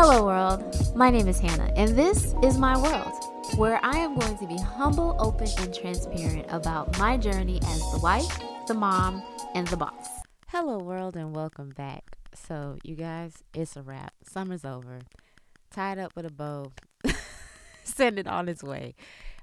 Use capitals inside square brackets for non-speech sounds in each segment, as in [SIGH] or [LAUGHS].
Hello, world. My name is Hannah, and this is my world, where I am going to be humble, open, and transparent about my journey as the wife, the mom, and the boss. Hello, world, and welcome back. So, you guys, it's a wrap. Summer's over. Tied up with a bow. Send it on its way.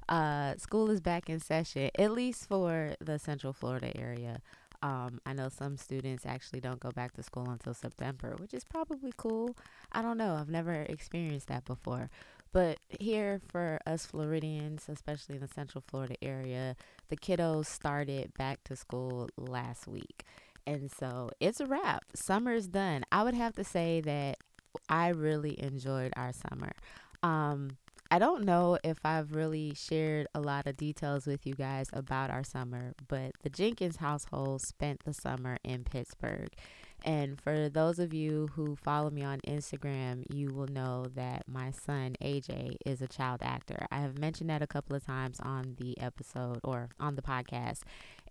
Uh, school is back in session, at least for the Central Florida area. Um, I know some students actually don't go back to school until September, which is probably cool. I don't know. I've never experienced that before. But here for us Floridians, especially in the Central Florida area, the kiddos started back to school last week. And so it's a wrap. Summer's done. I would have to say that I really enjoyed our summer. Um, I don't know if I've really shared a lot of details with you guys about our summer, but the Jenkins household spent the summer in Pittsburgh. And for those of you who follow me on Instagram, you will know that my son AJ is a child actor. I have mentioned that a couple of times on the episode or on the podcast.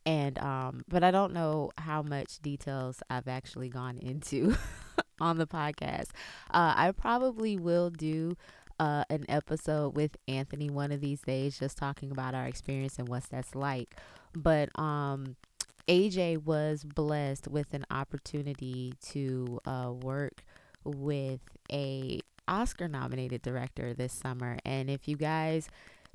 And um but I don't know how much details I've actually gone into [LAUGHS] on the podcast. Uh I probably will do uh, an episode with Anthony one of these days, just talking about our experience and what that's like. But um, AJ was blessed with an opportunity to uh, work with a Oscar nominated director this summer. And if you guys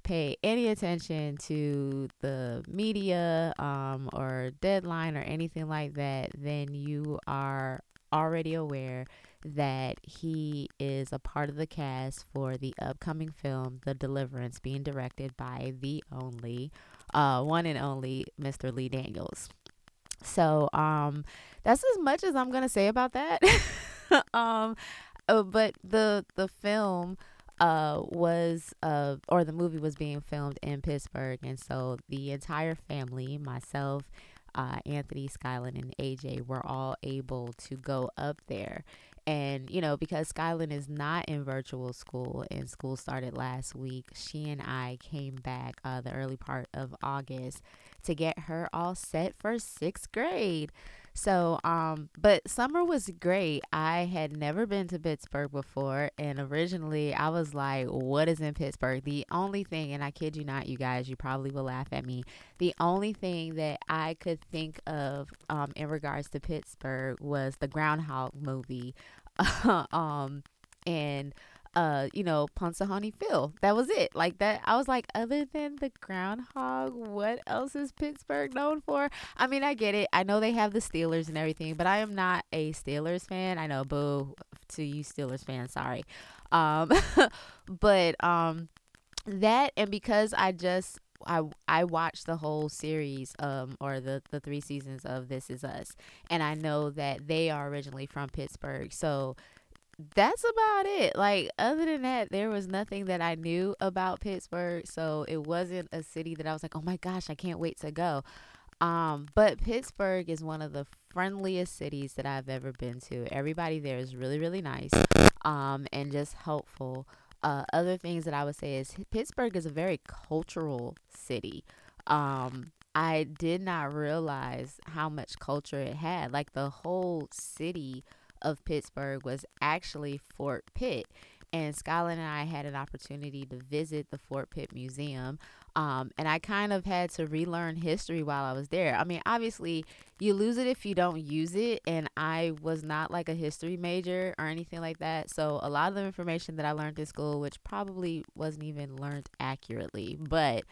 pay any attention to the media um, or deadline or anything like that, then you are already aware that he is a part of the cast for the upcoming film The Deliverance being directed by the only uh one and only Mr. Lee Daniels. So um that's as much as I'm to say about that. [LAUGHS] um uh, but the the film uh was uh or the movie was being filmed in Pittsburgh and so the entire family myself uh, Anthony, Skyland, and AJ were all able to go up there and, you know, because Skyland is not in virtual school and school started last week, she and I came back uh, the early part of August to get her all set for sixth grade. So, um, but summer was great. I had never been to Pittsburgh before, and originally I was like, what is in Pittsburgh? The only thing, and I kid you not, you guys, you probably will laugh at me. The only thing that I could think of um, in regards to Pittsburgh was the Groundhog movie. [LAUGHS] um, and uh, you know, Punxsutawney Phil. That was it. Like that. I was like, other than the groundhog, what else is Pittsburgh known for? I mean, I get it. I know they have the Steelers and everything, but I am not a Steelers fan. I know, boo to you Steelers fans. Sorry. Um, [LAUGHS] but um, that and because I just I I watched the whole series um or the the three seasons of This Is Us and I know that they are originally from Pittsburgh. So that's about it. Like other than that, there was nothing that I knew about Pittsburgh, so it wasn't a city that I was like, "Oh my gosh, I can't wait to go." Um, but Pittsburgh is one of the friendliest cities that I've ever been to. Everybody there is really really nice um and just helpful. Uh, other things that I would say is Pittsburgh is a very cultural city. Um, I did not realize how much culture it had. Like the whole city of Pittsburgh was actually Fort Pitt. And Skyland and I had an opportunity to visit the Fort Pitt Museum. Um, and I kind of had to relearn history while I was there. I mean, obviously, you lose it if you don't use it. And I was not like a history major or anything like that. So, a lot of the information that I learned in school, which probably wasn't even learned accurately, but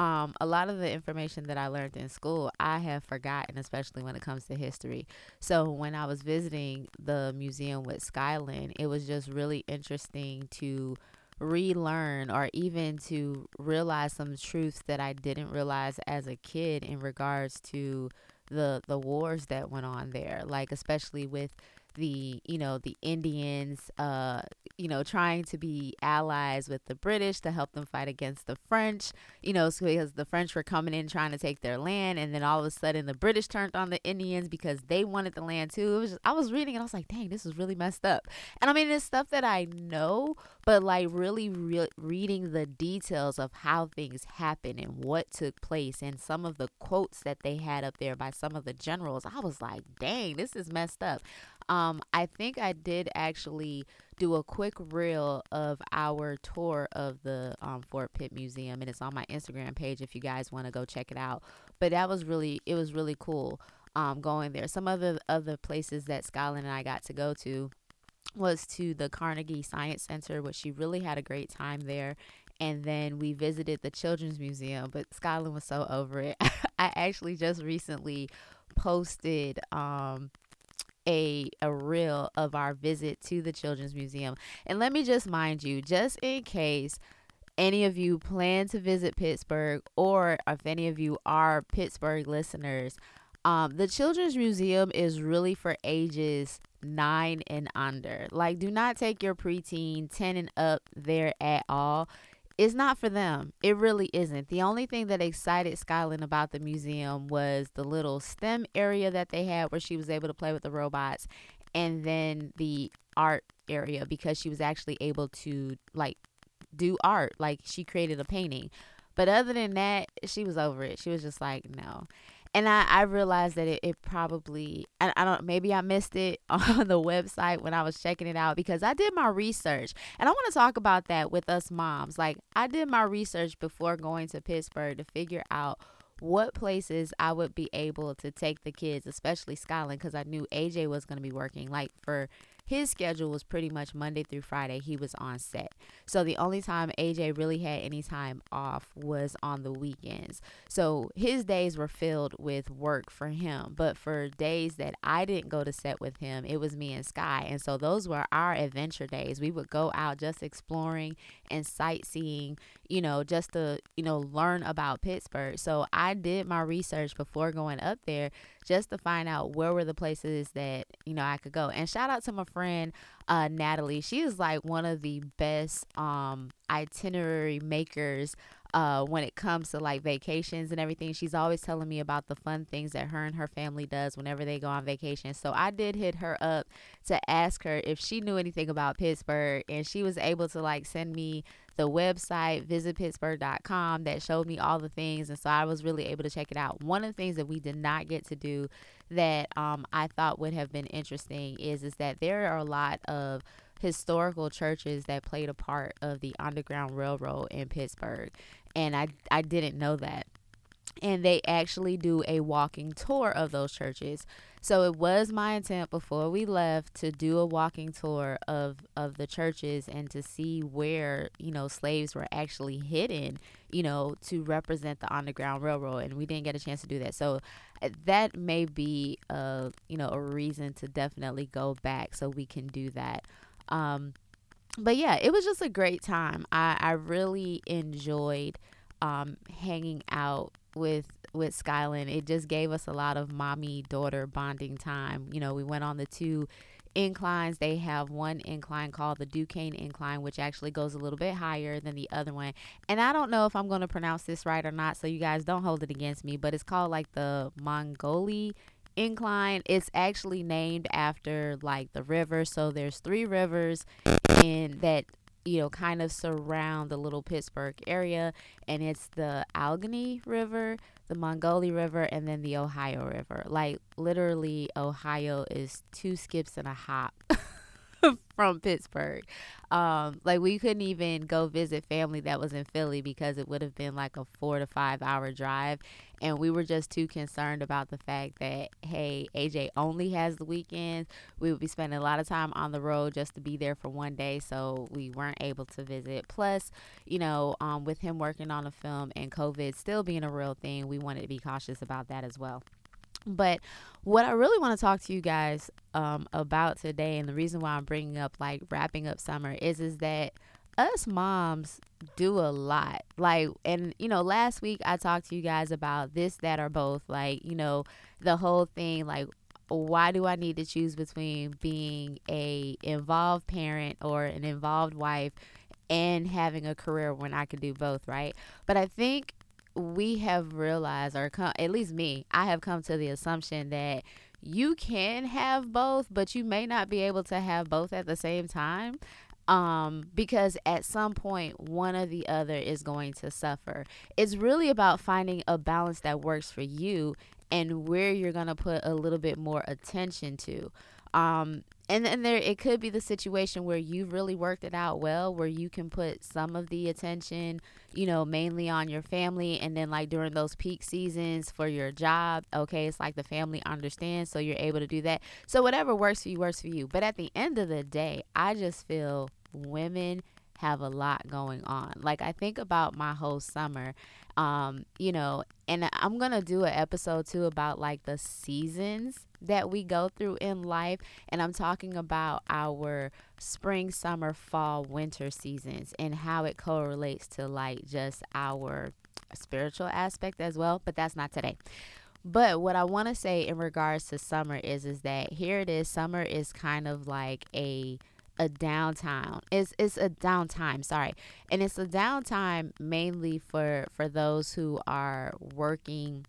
um, a lot of the information that I learned in school, I have forgotten, especially when it comes to history. So when I was visiting the museum with Skyland, it was just really interesting to relearn or even to realize some truths that I didn't realize as a kid in regards to the the wars that went on there like especially with the you know the Indians uh you know trying to be allies with the British to help them fight against the French you know so because the French were coming in trying to take their land and then all of a sudden the British turned on the Indians because they wanted the land too. It was just, I was reading and I was like dang this is really messed up. And I mean it's stuff that I know but like really re- reading the details of how things happened and what took place and some of the quotes that they had up there by some of the generals I was like dang this is messed up Um, I think I did actually do a quick reel of our tour of the um, Fort Pitt Museum, and it's on my Instagram page if you guys want to go check it out. But that was really, it was really cool um, going there. Some of the other places that Skyland and I got to go to was to the Carnegie Science Center, which she really had a great time there. And then we visited the Children's Museum, but Skyland was so over it. [LAUGHS] I actually just recently posted um, a a reel of our visit to the Children's Museum. And let me just mind you, just in case any of you plan to visit Pittsburgh or if any of you are Pittsburgh listeners, um, the Children's Museum is really for ages nine and under. Like, do not take your preteen 10 and up there at all. It's not for them. It really isn't. The only thing that excited Skyland about the museum was the little STEM area that they had where she was able to play with the robots and then the art area because she was actually able to like do art. Like she created a painting. But other than that, she was over it. She was just like, no and I, I realized that it, it probably I, I don't maybe I missed it [LAUGHS] on the website when I was checking it out because I did my research and I want to talk about that with us moms. Like I did my research before going to Pittsburgh to figure out what places I would be able to take the kids, especially Skyland, because I knew AJ was going to be working. Like for his schedule was pretty much Monday through Friday. He was on set. So the only time AJ really had any time off was on the weekends. So his days were filled with work for him. But for days that I didn't go to set with him, it was me and Sky. And so those were our adventure days. We would go out just exploring and sightseeing, you know, just to, you know, learn about Pittsburgh. So I did my research before going up there just to find out where were the places that, you know, I could go. And shout out to my friend uh, Natalie. She is like one of the best um, itinerary makers uh, when it comes to like vacations and everything. She's always telling me about the fun things that her and her family does whenever they go on vacation. So I did hit her up to ask her if she knew anything about Pittsburgh, and she was able to like send me the website visitpittsburgh.com that showed me all the things and so I was really able to check it out. One of the things that we did not get to do that um, I thought would have been interesting is is that there are a lot of historical churches that played a part of the Underground Railroad in Pittsburgh, and I I didn't know that. And they actually do a walking tour of those churches. So it was my intent before we left to do a walking tour of of the churches and to see where, you know, slaves were actually hidden, you know, to represent the Underground Railroad and we didn't get a chance to do that. So uh, that may be a, you know, a reason to definitely go back so we can do that. Um but yeah, it was just a great time. I I really enjoyed um hanging out with with Skyland. It just gave us a lot of mommy daughter bonding time. You know, we went on the two inclines. They have one incline called the Duquesne incline, which actually goes a little bit higher than the other one. And I don't know if I'm going to pronounce this right or not, so you guys don't hold it against me, but it's called like the Mongoli incline. It's actually named after like the river. So there's three rivers in that you know, kind of surround the little Pittsburgh area. And it's the Allegheny River, the Mongoli River, and then the Ohio River. Like, literally, Ohio is two skips and a hop. [LAUGHS] from Pittsburgh. Um, like we couldn't even go visit family that was in Philly because it would have been like a four to five hour drive. And we were just too concerned about the fact that, hey, AJ only has the weekends. We would be spending a lot of time on the road just to be there for one day. So we weren't able to visit. Plus, you know, um, with him working on a film and COVID still being a real thing, we wanted to be cautious about that as well. But what I really want to talk to you guys um, about today, and the reason why I'm bringing up like wrapping up summer is is that us moms do a lot. Like, and you know, last week I talked to you guys about this, that, or both. Like, you know, the whole thing. Like, why do I need to choose between being a involved parent or an involved wife? and having a career when I could do both, right? But I think we have realized, or come, at least me, I have come to the assumption that you can have both, but you may not be able to have both at the same time. Um, because at some point, one or the other is going to suffer. It's really about finding a balance that works for you and where you're going to put a little bit more attention to. Um, and then there it could be the situation where you've really worked it out well where you can put some of the attention you know mainly on your family and then like during those peak seasons for your job okay it's like the family understands so you're able to do that. So whatever works for you works for you. But at the end of the day i just feel women have a lot going on. Like i think about my whole summer um you know and i'm gonna do an episode too about like the seasons that we go through in life. And I'm talking about our spring, summer, fall, winter seasons and how it correlates to like just our spiritual aspect as well. But that's not today. But what I want to say in regards to summer is is that here it is. Summer is kind of like a a downtime. It's it's a downtime, sorry. And it's a downtime mainly for for those who are working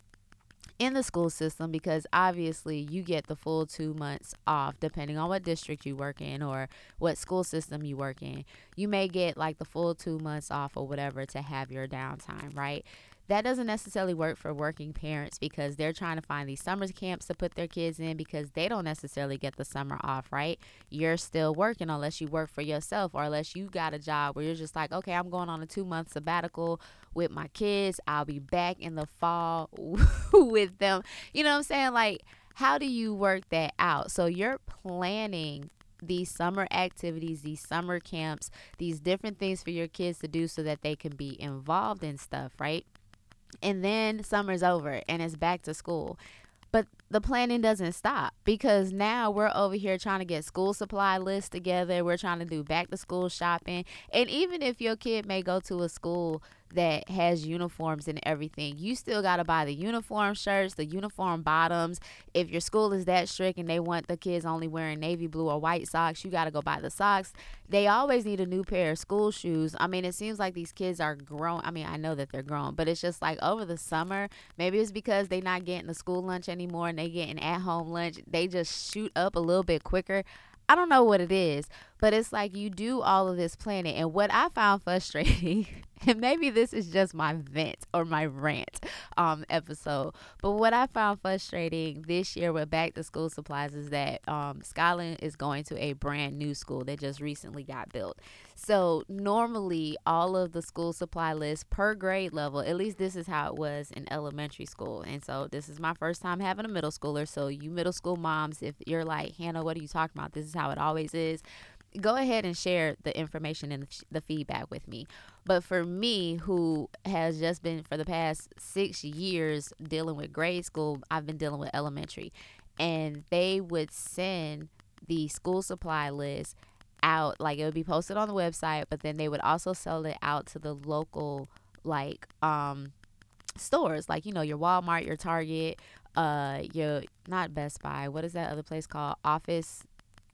in the school system because obviously you get the full two months off depending on what district you work in or what school system you work in. You may get like the full two months off or whatever to have your downtime, right? That doesn't necessarily work for working parents because they're trying to find these summer camps to put their kids in because they don't necessarily get the summer off, right? You're still working unless you work for yourself or unless you got a job where you're just like, okay, I'm going on a two month sabbatical with my kids. I'll be back in the fall [LAUGHS] with them. You know what I'm saying? Like, how do you work that out? So you're planning these summer activities, these summer camps, these different things for your kids to do so that they can be involved in stuff, right? And then summer's over and it's back to school. But the planning doesn't stop because now we're over here trying to get school supply lists together. We're trying to do back to school shopping. And even if your kid may go to a school that has uniforms and everything, you still got to buy the uniform shirts, the uniform bottoms. If your school is that strict and they want the kids only wearing navy blue or white socks, you got to go buy the socks. They always need a new pair of school shoes. I mean, it seems like these kids are grown. I mean, I know that they're grown, but it's just like over the summer, maybe it's because they're not getting the school lunch anymore and they getting at home lunch. They just shoot up a little bit quicker. I don't know what it is, but it's like you do all of this planning. And what I found [LAUGHS] frustrating and maybe this is just my vent or my rant um, episode. But what I found frustrating this year with back to school supplies is that um, Skyland is going to a brand new school that just recently got built. So normally all of the school supply lists per grade level, at least this is how it was in elementary school. And so this is my first time having a middle schooler. So you middle school moms, if you're like, Hannah, what are you talking about? This is how it always is go ahead and share the information and the feedback with me. But for me, who has just been for the past six years dealing with grade school, I've been dealing with elementary. And they would send the school supply list out, like it would be posted on the website, but then they would also sell it out to the local, like, um, stores like you know your walmart your target uh your not best buy what is that other place called office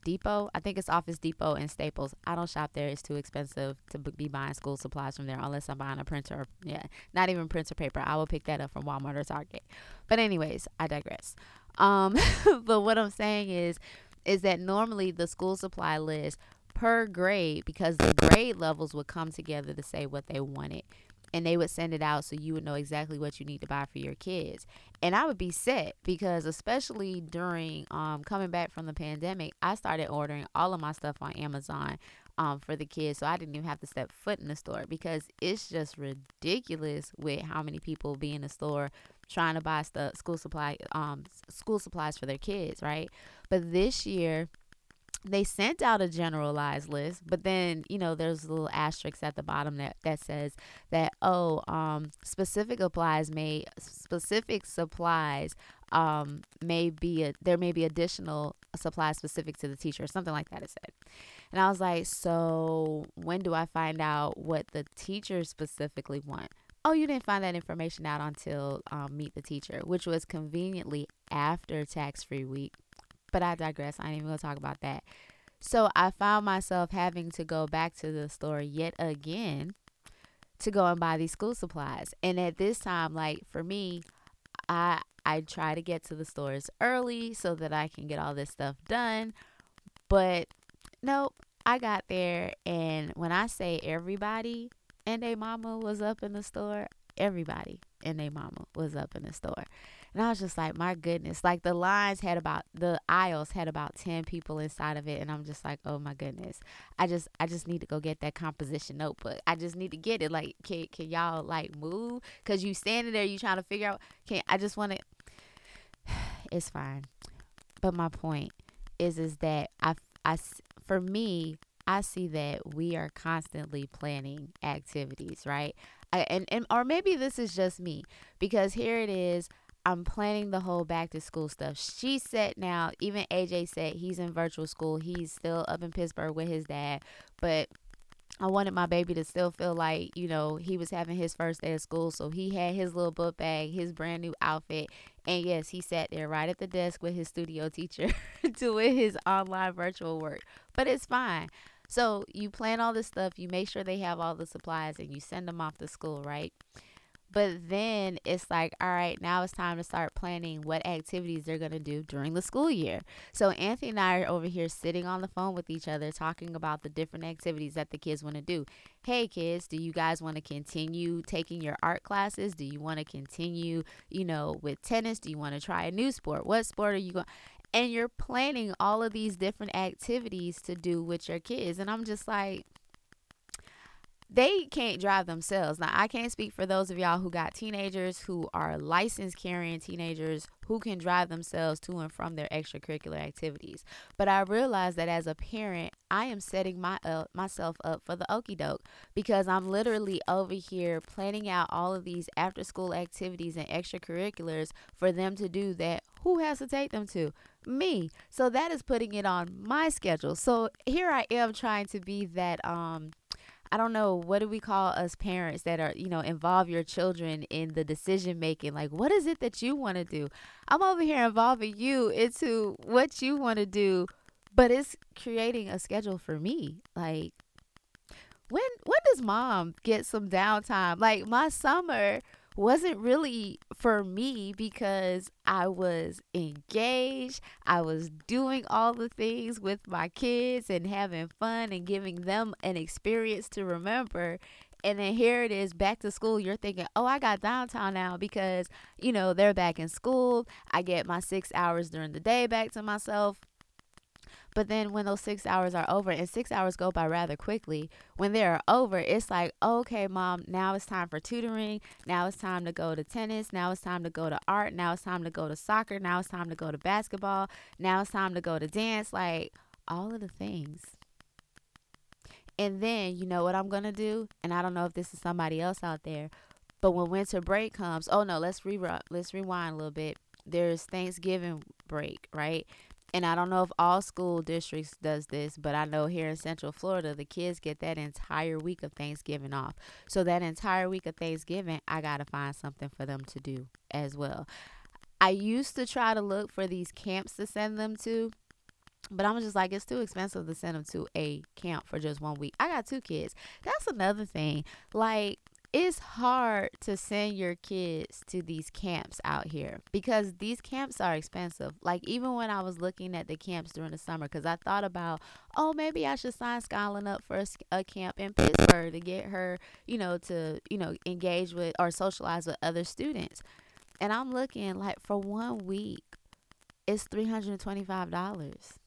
Depot. I think it's Office Depot and Staples. I don't shop there. It's too expensive to be buying school supplies from there unless I'm buying a printer. or, Yeah, not even printer paper. I will pick that up from Walmart or Target. But anyways, I digress. Um, [LAUGHS] but what I'm saying is, is that normally the school supply list per grade because the grade levels would come together to say what they wanted and they would send it out so you would know exactly what you need to buy for your kids. And I would be set because especially during um, coming back from the pandemic, I started ordering all of my stuff on Amazon um, for the kids, so I didn't even have to step foot in the store because it's just ridiculous with how many people be in the store trying to buy stuff, school supply, um, school supplies for their kids, right? But this year they sent out a generalized list, but then you know there's a little asterisk at the bottom that that says that oh um specific applies may specific supplies um may be a, there may be additional supplies specific to the teacher or something like that it said. And i was like so when do i find out what the teachers specifically want? Oh you didn't find that information out until um, meet the teacher which was conveniently after tax free week but I digress. I ain't even gonna talk about that. So I found myself having to go back to the store yet again to go and buy these school supplies. And at this time, like for me, I I try to get to the stores early so that I can get all this stuff done. But nope, I got there and when I say everybody and a mama was up in the store, everybody and a mama was up in the store. And I was just like, my goodness. Like the lines had about the aisles had about 10 people inside of it. And I'm just like, oh my goodness. I just I just need to go get that composition notebook. I just need to get it. Like, can can y'all like move? Cause you standing there, you trying to figure out can I just wanna [SIGHS] it's fine. But my point is is that I I for me, I see that we are constantly planning activities, right? I, and, and or maybe this is just me because here it is I'm planning the whole back to school stuff. She said now, even AJ said he's in virtual school. He's still up in Pittsburgh with his dad, but I wanted my baby to still feel like, you know, he was having his first day of school. So he had his little book bag, his brand new outfit. And yes, he sat there right at the desk with his studio teacher [LAUGHS] doing his online virtual work. But it's fine. So you plan all this stuff, you make sure they have all the supplies, and you send them off to school, right? But then it's like, all right, now it's time to start planning what activities they're going to do during the school year. So Anthony and I are over here sitting on the phone with each other talking about the different activities that the kids want to do. Hey, kids, do you guys want to continue taking your art classes? Do you want to continue, you know, with tennis? Do you want to try a new sport? What sport are you going? And you're planning all of these different activities to do with your kids. And I'm just like, they can't drive themselves. Now, I can't speak for those of y'all who got teenagers who are licensed carrying teenagers who can drive themselves to and from their extracurricular activities. But I realize that as a parent, I am setting my uh, myself up for the okey doke because I'm literally over here planning out all of these after school activities and extracurriculars for them to do that who has to take them to? Me. So that is putting it on my schedule. So here I am trying to be that um I don't know what do we call us parents that are you know involve your children in the decision making? Like what is it that you want to do? I'm over here involving you into what you want to do but it's creating a schedule for me. Like when when does mom get some downtime? Like my summer wasn't really for me because I was engaged. I was doing all the things with my kids and having fun and giving them an experience to remember. And then here it is back to school. You're thinking, oh, I got downtown now because, you know, they're back in school. I get my six hours during the day back to myself. But then when those six hours are over, and six hours go by rather quickly, when they're over, it's like, okay, mom, now it's time for tutoring. Now it's time to go to tennis. Now it's time to go to art. Now it's time to go to soccer. Now it's time to go to basketball. Now it's time to go to dance. Like all of the things. And then, you know what I'm going to do? And I don't know if this is somebody else out there, but when winter break comes, oh no, let's re let's rewind a little bit. There's Thanksgiving break, right? And I don't know if all school districts does this, but I know here in Central Florida, the kids get that entire week of Thanksgiving off. So that entire week of Thanksgiving, I got to find something for them to do as well. I used to try to look for these camps to send them to, but I'm just like, it's too expensive to send them to a camp for just one week. I got two kids. That's another thing. Like, it's hard to send your kids to these camps out here because these camps are expensive. Like even when I was looking at the camps during the summer, because I thought about, oh, maybe I should sign Skyland up for a, a, camp in Pittsburgh to get her, you know, to you know engage with or socialize with other students. And I'm looking like for one week, it's three hundred and twenty five dollars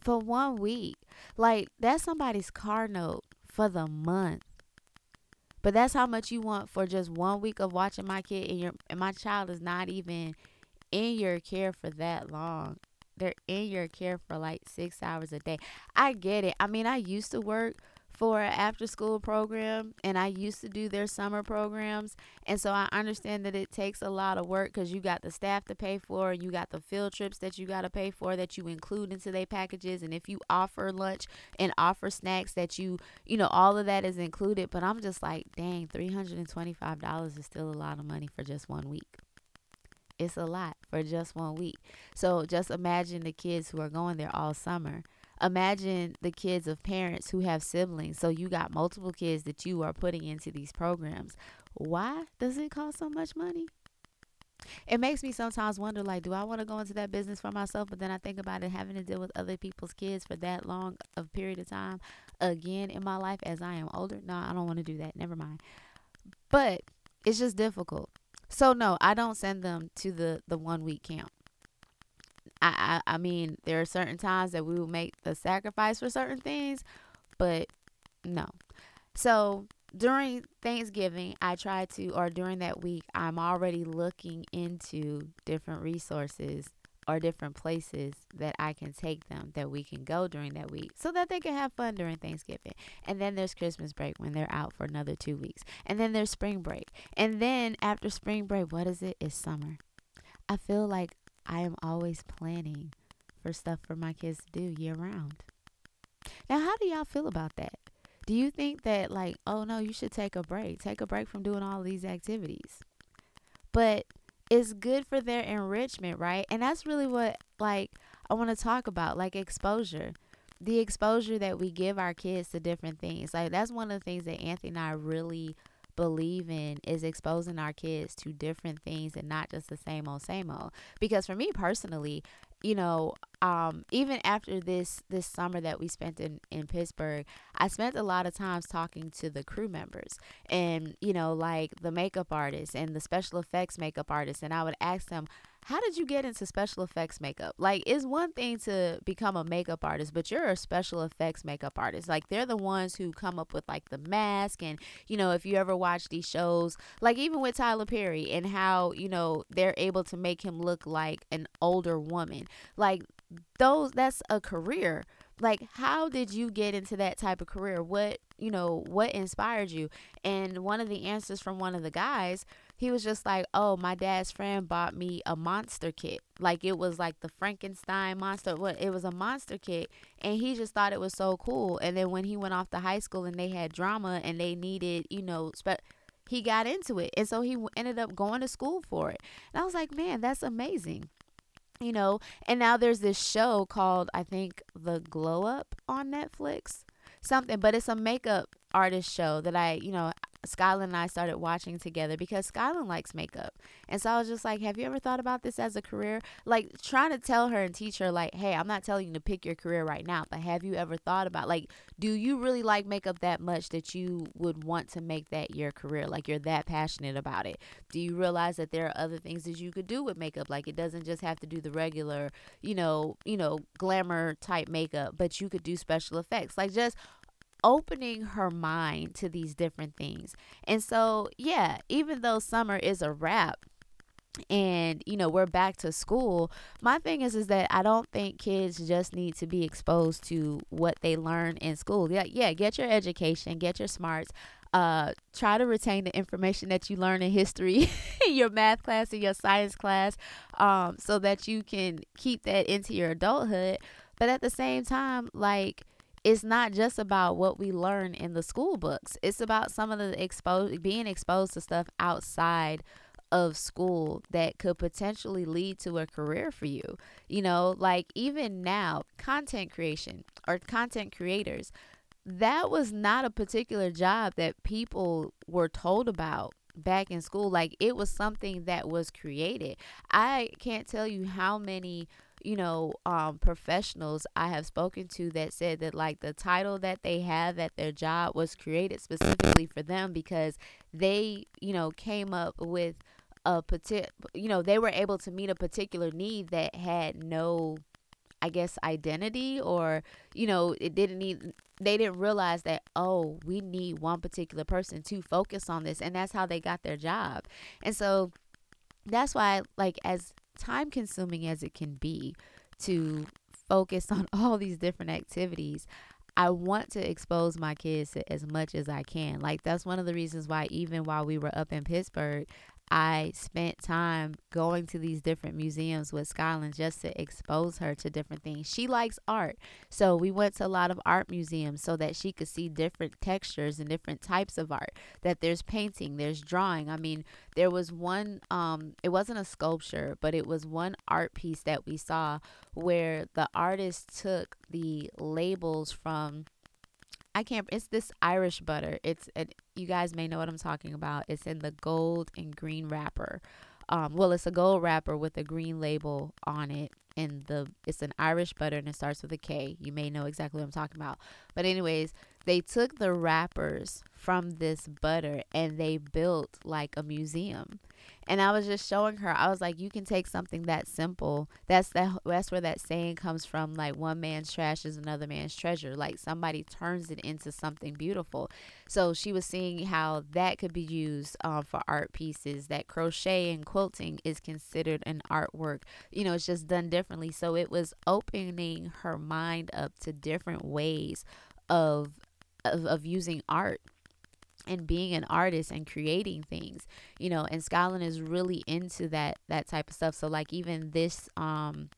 for one week. Like that's somebody's car note for the month. But that's how much you want for just one week of watching my kid and your and my child is not even in your care for that long. They're in your care for like six hours a day. I get it. I mean, I used to work for an after school program and I used to do their summer programs. And so I understand that it takes a lot of work because you got the staff to pay for, and you got the field trips that you got to pay for that you include into their packages. And if you offer lunch and offer snacks, that you, you know, all of that is included. But I'm just like, dang, $325 is still a lot of money for just one week. It's a lot for just one week. So just imagine the kids who are going there all summer imagine the kids of parents who have siblings. So you got multiple kids that you are putting into these programs. Why does it cost so much money? It makes me sometimes wonder like, do I want to go into that business for myself? But then I think about it having to deal with other people's kids for that long of period of time again in my life as I am older. No, I don't want to do that. Never mind. But it's just difficult. So no, I don't send them to the the one week camp. I, I I mean, there are certain times that we will make the sacrifice for certain things, but no. So during Thanksgiving, I try to, or during that week, I'm already looking into different resources or different places that I can take them that we can go during that week so that they can have fun during Thanksgiving. And then there's Christmas break when they're out for another two weeks. And then there's spring break. And then after spring break, what is it? It's summer. I feel like I am always planning for stuff for my kids to do year round. Now, how do y'all feel about that? Do you think that, like, oh no, you should take a break? Take a break from doing all these activities. But it's good for their enrichment, right? And that's really what like I want to talk about, like exposure. The exposure that we give our kids to different things. Like that's one of the things that Anthony and I really believe in is exposing our kids to different things and not just the same old same old. Because for me personally, you know, um, even after this this summer that we spent in in Pittsburgh, I spent a lot of times talking to the crew members and you know, like the makeup artists and the special effects makeup artists, and I would ask them, how did you get into special effects makeup? Like, it's one thing to become a makeup artist, but you're a special effects makeup artist. Like, they're the ones who come up with like the mask, and you know, if you ever watch these shows, like even with Tyler Perry and how you know they're able to make him look like an older woman, like those that's a career like how did you get into that type of career what you know what inspired you and one of the answers from one of the guys he was just like oh my dad's friend bought me a monster kit. Like it was like the frankenstein monster what it was a monster kit and he just thought it was so cool and then when he went off to high school and they had drama and they needed you know spe- he got into it and so he ended up going to school for it and i was like man that's amazing you know and now there's this show called i think the glow up on netflix something but it's a makeup artist show that i you know Skyland and I started watching together because Skyland likes makeup. And so I was just like, have you ever thought about this as a career? Like trying to tell her and teach her like, hey, I'm not telling you to pick your career right now, but have you ever thought about like do you really like makeup that much that you would want to make that your career? Like you're that passionate about it. Do you realize that there are other things that you could do with makeup? Like it doesn't just have to do the regular, you know, you know, glamour type makeup, but you could do special effects. Like just opening her mind to these different things. And so, yeah, even though summer is a wrap, and you know we're back to school my thing is is that i don't think kids just need to be exposed to what they learn in school yeah yeah get your education get your smarts uh, try to retain the information that you learn in history, [LAUGHS] your math class, and your science class, um, so that you can keep that into your adulthood. But at the same time, like it's not just about what we learn in the school books. It's about some of the exposed being exposed to stuff outside of school that could potentially lead to a career for you. You know, like even now, content creation or content creators, that was not a particular job that people were told about back in school. Like it was something that was created. I can't tell you how many you know, um, professionals I have spoken to that said that like the title that they have at their job was created specifically for them because they, you know, came up with a particular, you know, they were able to meet a particular need that had no, I guess, identity or, you know, it didn't need, they didn't realize that, oh, we need one particular person to focus on this. And that's how they got their job. And so that's why, like, as time consuming as it can be to focus [LAUGHS] on all these different activities, I want to expose my kids to as much as I can. Like that's one of the reasons why even while we were up in Pittsburgh, I spent time going to these different museums with Skyland just to expose her to different things. She likes art. So we went to a lot of art museums so that she could see different textures and different types of art. That there's painting, there's drawing. I mean, there was one um it wasn't a sculpture, but it was one art piece that we saw where the artist took the labels from I can't. It's this Irish butter. It's it, you guys may know what I'm talking about. It's in the gold and green wrapper. Um, well, it's a gold wrapper with a green label on it, and the it's an Irish butter and it starts with a K. You may know exactly what I'm talking about. But anyways, they took the wrappers from this butter and they built like a museum. And I was just showing her, I was like, you can take something that simple. That's that that's where that saying comes from, like one man's trash is another man's treasure. Like somebody turns it into something beautiful. So she was seeing how that could be used um, for art pieces, that crochet and quilting is considered an artwork. You know, it's just done differently. So it was opening her mind up to different ways of of, of using art and being an artist and creating things you know and Skyland is really into that that type of stuff. So like even this um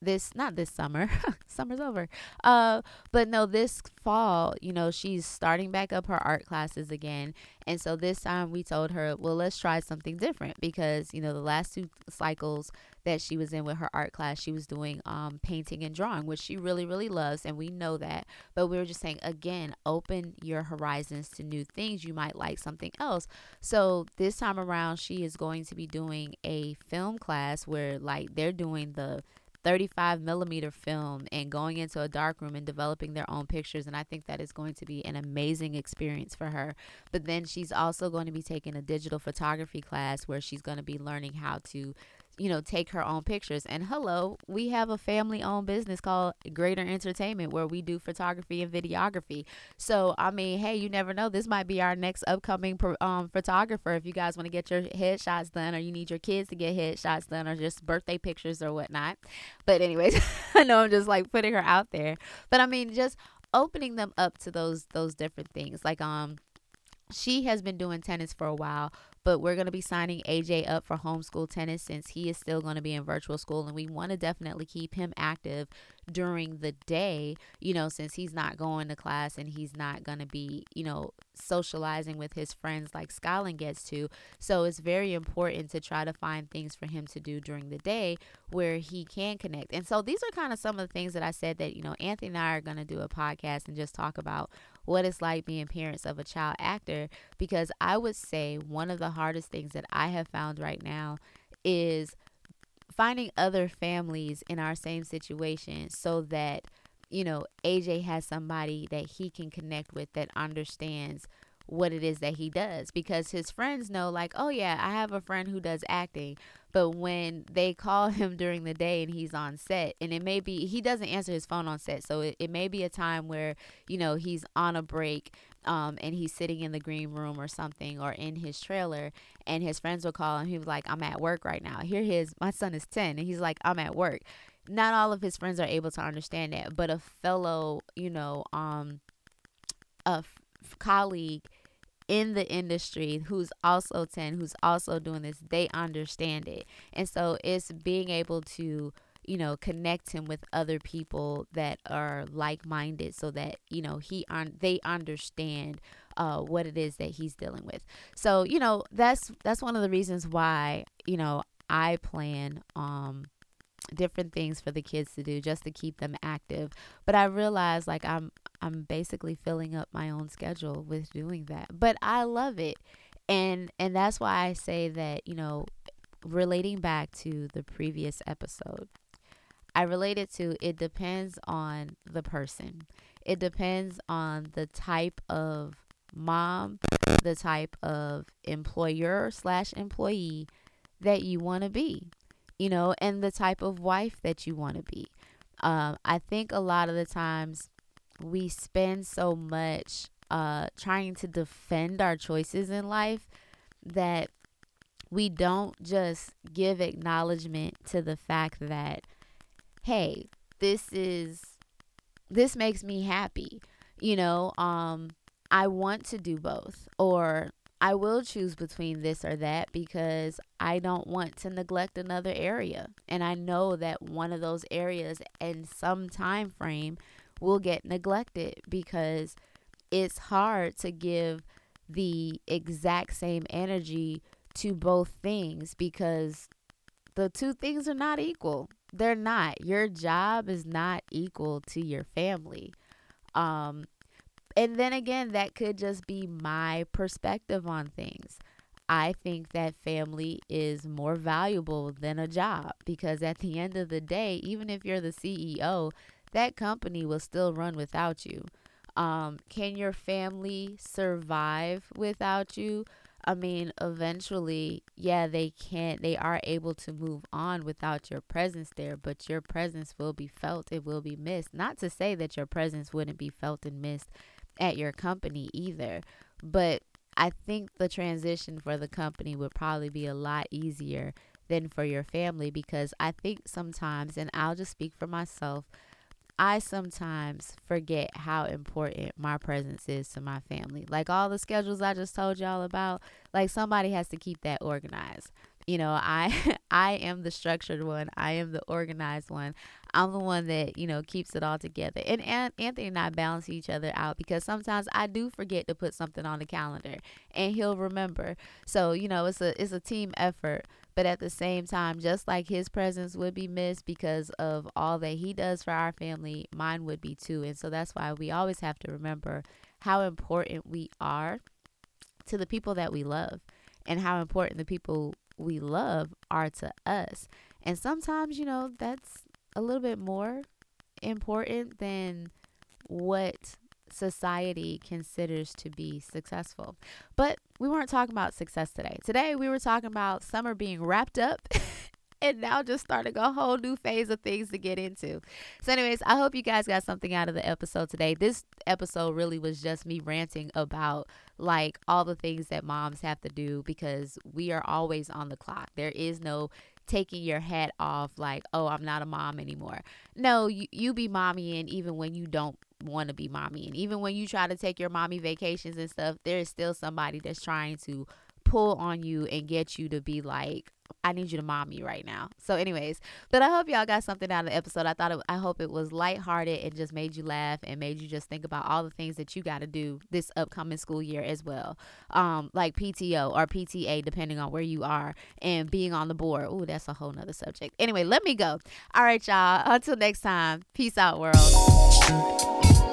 this not this summer [LAUGHS] summer's over. Uh but no this fall you know she's starting back up her art classes again. And so this time we told her well let's try something different because you know the last two cycles that she was in with her art class she was doing um painting and drawing which she really really loves and we know that. But we were just saying again open your horizons to new things. You might like something else. So this time around she is going to be doing a film class where like they're doing the 35 millimeter film and going into a dark room and developing their own pictures. And I think that is going to be an amazing experience for her. But then she's also going to be taking a digital photography class where she's going to be learning how to you know, take her own pictures. And hello, we have a family owned business called Greater Entertainment where we do photography and videography. So, I mean, hey, you never know. This might be our next upcoming um, photographer if you guys want to get your headshots done or you need your kids to get headshots done or just birthday pictures or whatnot. But, anyways, [LAUGHS] I know I'm just like putting her out there. But I mean, just opening them up to those those different things like um she has been doing tennis for a while but we're going to be signing AJ up for homeschool tennis since he is still going to be in virtual school and we want to definitely keep him active during the day, you know, since he's not going to class and he's not going to be, you know, socializing with his friends like Skyland gets to. So it's very important to try to find things for him to do during the day where he can connect. And so these are kind of some of the things that I said that, you know, Anthony and I are going to do a podcast and just talk about what it's like being parents of a child actor because I would say one of the hardest things that I have found right now is finding other families in our same situation so that you know AJ has somebody that he can connect with that understands what it is that he does because his friends know like oh yeah I have a friend who does acting. But when they call [LAUGHS] him during the day and he's on set, and it may be he doesn't answer his phone on set, so it, it may be a time where you know he's on a break um, and he's sitting in the green room or something or in his trailer and his friends will call and he was like i'm at work right now. Here his my son is 10 and he's like i'm at work. Not all of his friends are able to understand that but a fellow you know um a f- colleague in the industry who's also 10 who's also doing this they understand it. And so it's being able to you know connect him with other people that are like-minded so that you know he on they understand uh, what it is that he's dealing with. So you know that's that's one of the reasons why you know i plan um different things for the kids to do just to keep them active but i realize like i'm I'm basically filling up my own schedule with doing that. But I love it. And and that's why I say that, you know, relating back to the previous episode, I related to it depends on the person. It depends on the type of mom, the type of employer slash employee that you want to be, you know, and the type of wife that you want to be. Um, I think a lot of the times we spend so much uh, trying to defend our choices in life that we don't just give acknowledgement to the fact that, hey, this is, this makes me happy. You know, um, I want to do both, or I will choose between this or that because I don't want to neglect another area. And I know that one of those areas in some time frame will get neglected because it's hard to give the exact same energy to both things because the two things are not equal. They're not. Your job is not equal to your family. Um and then again, that could just be my perspective on things. I think that family is more valuable than a job because at the end of the day, even if you're the CEO, that company will still run without you. Um, can your family survive without you? I mean, eventually, yeah, they can't, they are able to move on without your presence there, but your presence will be felt. It will be missed. Not to say that your presence wouldn't be felt and missed at your company either, but I think the transition for the company would probably be a lot easier than for your family because I think sometimes, and I'll just speak for myself, I sometimes forget how important my presence is to my family. Like all the schedules I just told y'all about, like somebody has to keep that organized. You know, I [LAUGHS] I am the structured one. I am the organized one. I'm the one that, you know, keeps it all together. And Anthony and I balance each other out because sometimes I do forget to put something on the calendar and he'll remember. So, you know, it's a it's a team effort. But at the same time, just like his presence would be missed because of all that he does for our family, mine would be too. And so that's why we always have to remember how important we are to the people that we love and how important the people we love are to us. And sometimes, you know, that's a little bit more important than what society considers to be successful. But we weren't talking about success today. Today we were talking about summer being wrapped up. [LAUGHS] and now just starting a whole new phase of things to get into. So, anyways, I hope you guys got something out of the episode today. This episode really was just me ranting about like all the things that moms have to do because we are always on the clock. There is no taking your hat off like, oh, I'm not a mom anymore. No, you, you be mommy and even when you don't want to be mommy. And even when you try to take your mommy vacations and stuff, there is still somebody that's trying to pull on you and get you to be like, I need you to mom me right now. So, anyways, but I hope y'all got something out of the episode. I thought it, I hope it was lighthearted and just made you laugh and made you just think about all the things that you got to do this upcoming school year as well, um, like PTO or PTA, depending on where you are, and being on the board. Oh, that's a whole nother subject. Anyway, let me go. All right, y'all. Until next time. Peace out, world.